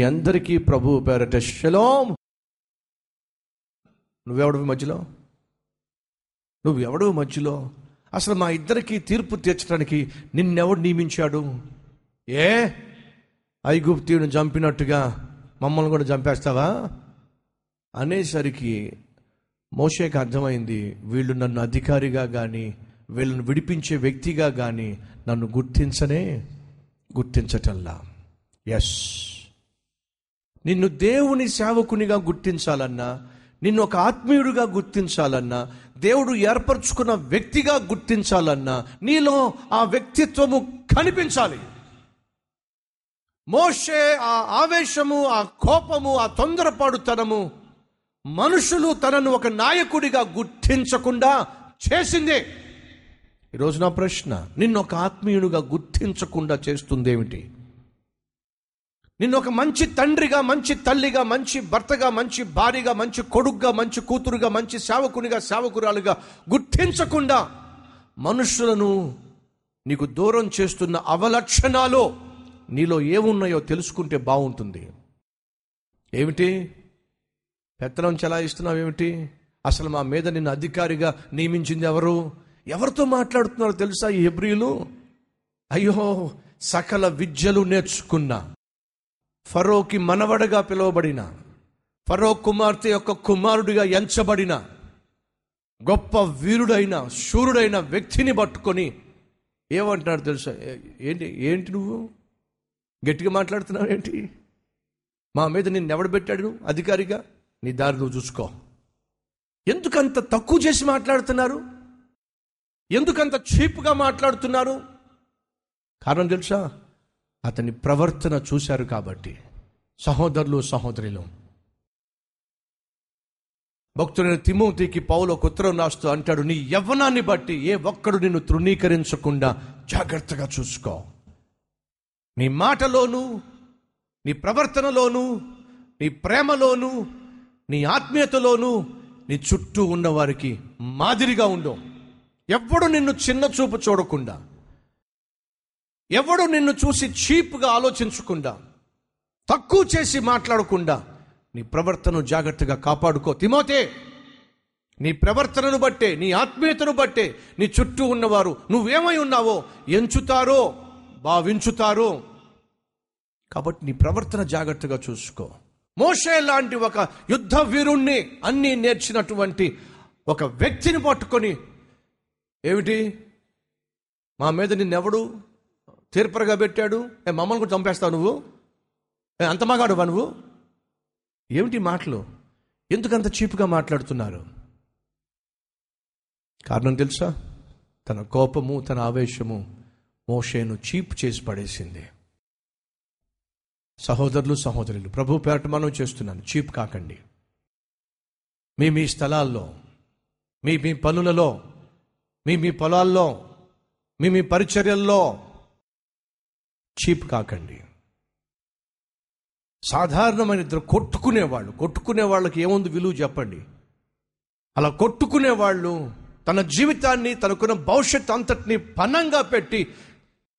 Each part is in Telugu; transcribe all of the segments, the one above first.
మీ అందరికీ ప్రభు పేరట శలోం. నువ్వెవడవి మధ్యలో? నువ్వెవడవి మధ్యలో? అసలు మా ఇద్దరికి తీర్పు తీర్చడానికి నిన్నెవడు నియమించాడు? ఏ? ఐగుప్తీయుని చంపినట్టుగా మమ్మల్ని కూడా చంపేస్తావా? అనేసరికి మోషేకి అర్థమైంది వీళ్ళు నన్ను అధికారిగా కానీ వీళ్ళను విడిపించే వ్యక్తిగా కానీ నన్ను గుర్తించనే గుర్తించటల్లా. ఎస్ నిన్ను దేవుని సేవకునిగా గుర్తించాలన్నా నిన్ను ఒక ఆత్మీయుడిగా గుర్తించాలన్నా దేవుడు ఏర్పరచుకున్న వ్యక్తిగా గుర్తించాలన్నా నీలో ఆ వ్యక్తిత్వము కనిపించాలి. మోషే ఆ ఆవేశము ఆ కోపము ఆ తొందరపాడుతనము మనుషులు తనను ఒక నాయకుడిగా గుర్తించకుండా చేసిందే. ఈరోజు నా ప్రశ్న నిన్ను ఒక ఆత్మీయుడుగా గుర్తించకుండా చేస్తుంది ఏమిటి నిన్ను ఒక మంచి తండ్రిగా మంచి తల్లిగా మంచి భర్తగా మంచి భార్యగా మంచి కొడుగ్గా మంచి కూతురుగా మంచి సేవకునిగా సేవకురాలుగా గుర్తించకుండా మనుషులను నీకు దూరం చేస్తున్న అవలక్షణాలు నీలో ఏమున్నాయో తెలుసుకుంటే బాగుంటుంది. ఏమిటి? పెత్తనం చెలాయిస్తున్నావు ఏమిటి అసలు మా మీద నిన్ను అధికారిగా నియమించింది ఎవరు? ఎవరితో మాట్లాడుతున్నారో తెలుసా ఈ హెబ్రియులు? అయ్యో సకల విద్యలు నేర్చుకున్నా. ఫరోకి మనవడగా పిలువబడిన ఫరో కుమార్తె యొక్క కుమారుడిగా ఎంచబడిన గొప్ప వీరుడైన శూరుడైన వ్యక్తిని పట్టుకొని ఏమంటున్నాడు తెలుసా? ఏంటి ఏంటి నువ్వు? గట్టిగా మాట్లాడుతున్నావు ఏంటి? మా మీద నిన్ను ఎవడు పెట్టాడు నువ్వు? అధికారిగా? నీ దారి నువ్వు చూసుకో. ఎందుకంత తక్కువ చేసి మాట్లాడుతున్నారు? ఎందుకంత చీప్గా మాట్లాడుతున్నారు? కారణం తెలుసా? అతని ప్రవర్తన చూశారు కాబట్టి. సహోదరులు సహోదరులు. భక్తుడైన తిమోతికి పౌలు ఒక ఉత్తరం రాస్తూ అంటాడు నీ యవ్వనాన్ని బట్టి ఏ ఒక్కడు నిన్ను తృణీకరించకుండా జాగ్రత్తగా చూసుకో. నీ మాటలోను నీ ప్రవర్తనలోను నీ ప్రేమలోను నీ ఆత్మీయతలోను నీ చుట్టూ ఉన్నవారికి మాదిరిగా ఉండు. ఎవ్వడు నిన్ను చిన్న చూపు చూడకుండా. ఎవడు నిన్ను చూసి చీప్గా ఆలోచించకుండా తక్కువ చేసి మాట్లాడకుండా నీ ప్రవర్తనను జాగ్రత్తగా కాపాడుకో. తిమోతే నీ ప్రవర్తనను బట్టే నీ ఆత్మీయతను బట్టే నీ చుట్టూ ఉన్నవారు నువ్వేమై ఉన్నావో ఎంచుతారో భావించుతారో. కాబట్టి నీ ప్రవర్తన జాగ్రత్తగా చూసుకో. మోషే లాంటి ఒక యుద్ధ వీరుణ్ణి అన్నీ నేర్చినటువంటి ఒక వ్యక్తిని పట్టుకొని ఏమిటి? మా మీద నిన్నెవడు తీర్పరగా పెట్టాడు. ఏ మమ్మల్ని కూడా చంపేస్తావు నువ్వు? ఏ అంత మగాడువా నువ్వు? ఏమిటి మాటలు? ఎందుకంత చీపుగా మాట్లాడుతున్నారు? కారణం తెలుసా? తన కోపము తన ఆవేశము మోషేను చీప్ చేసి పడేసింది. సహోదరులు సహోదరులు ప్రభు పేరట మనం చేస్తున్నాను. చీప్ కాకండి. మీ మీ స్థలాల్లో మీ మీ పనులలో మీ మీ పొలాల్లో మీ మీ పరిచర్యల్లో చీప్ కాకండి. సాధారణమైన ఇద్దరు కొట్టుకునేవాళ్ళు. కొట్టుకునే వాళ్ళకి ఏముంది విలువ చెప్పండి. అలా కొట్టుకునే వాళ్ళు తన జీవితాన్ని తనకున్న భవిష్యత్ అంతటిని పనంగా పెట్టి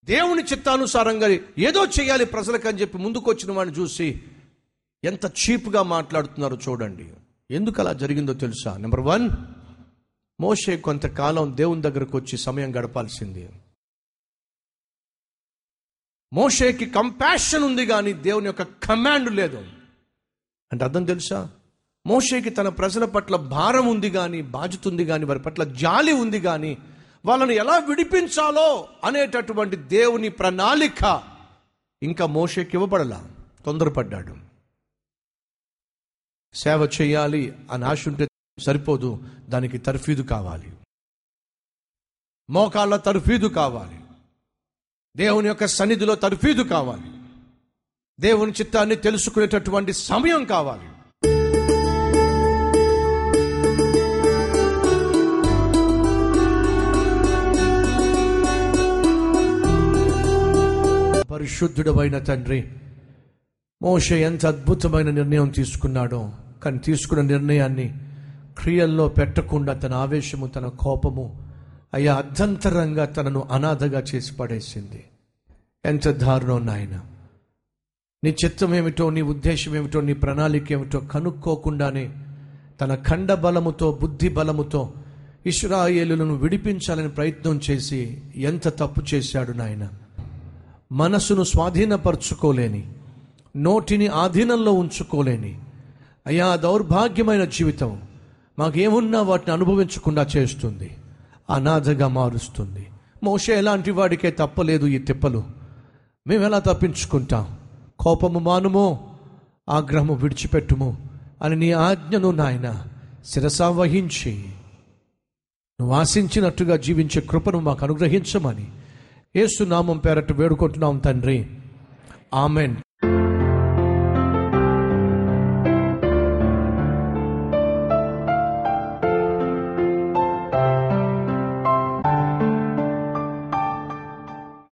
దేవుని చిత్తానుసారంగా ఏదో చేయాలి ప్రజలకు అని చెప్పి ముందుకొచ్చిన వాడిని చూసి ఎంత చీప్గా మాట్లాడుతున్నారో చూడండి. ఎందుకు అలా జరిగిందో తెలుసా? నెంబర్ వన్ మోషే కొంతకాలం దేవుని దగ్గరకు వచ్చి సమయం గడపాల్సింది. మోషేకి కంపాషన్ ఉంది కానీ దేవుని యొక్క కమాండ్ లేదు. అంటే అర్థం తెలుసా? మోషేకి తన ప్రజల పట్ల భారం ఉంది కానీ బాధ్యత ఉంది కానీ వారి పట్ల జాలి ఉంది కానీ వాళ్ళని ఎలా విడిపించాలో అనేటటువంటి దేవుని ప్రణాళిక ఇంకా మోషేకి ఇవ్వబడలా. తొందరపడ్డాడు. సేవ చేయాలి అని ఆశ ఉంటే సరిపోదు దానికి తర్ఫీదు కావాలి. మోకాళ్ళ తర్ఫీదు కావాలి. దేవుని యొక్క సన్నిధిలో తర్ఫీదు కావాలి. దేవుని చిత్తాన్ని తెలుసుకునేటటువంటి సమయం కావాలి. పరిశుద్ధుడమైన తండ్రి మోష ఎంత అద్భుతమైన నిర్ణయం తీసుకున్నాడో కానీ తీసుకున్న నిర్ణయాన్ని క్రియల్లో పెట్టకుండా తన ఆవేశము తన కోపము అయ్యా అర్ధంతరంగా తనను అనాథగా చేసి పడేసింది. ఎంత దారుణం నాయన నీ చిత్తం ఏమిటో నీ ఉద్దేశం ఏమిటో నీ ప్రణాళిక ఏమిటో కనుక్కోకుండానే తన ఖండ బలముతో బుద్ధి బలముతో ఇస్రాయేలులను విడిపించాలని ప్రయత్నం చేసి ఎంత తప్పు చేశాడు నాయన. మనసును స్వాధీనపరచుకోలేని నోటిని ఆధీనంలో ఉంచుకోలేని అయ్యా దౌర్భాగ్యమైన జీవితం మాకేమున్నా వాటిని అనుభవించకుండా చేస్తుంది. అనాథగా మారుస్తుంది. మోషే ఎలాంటి వాడికే తప్పలేదు ఈ తిప్పలు. మేము ఎలా తప్పించుకుంటాం? కోపము మానుమో? ఆగ్రహము విడిచిపెట్టుము? అని నీ ఆజ్ఞను నాయన శిరసా వహించి. నువ్వు ఆశించినట్టుగా జీవించే కృపను మాకు అనుగ్రహించమని ఏసునామం పేరట్టు వేడుకుంటున్నాం తండ్రి. ఆమెన్.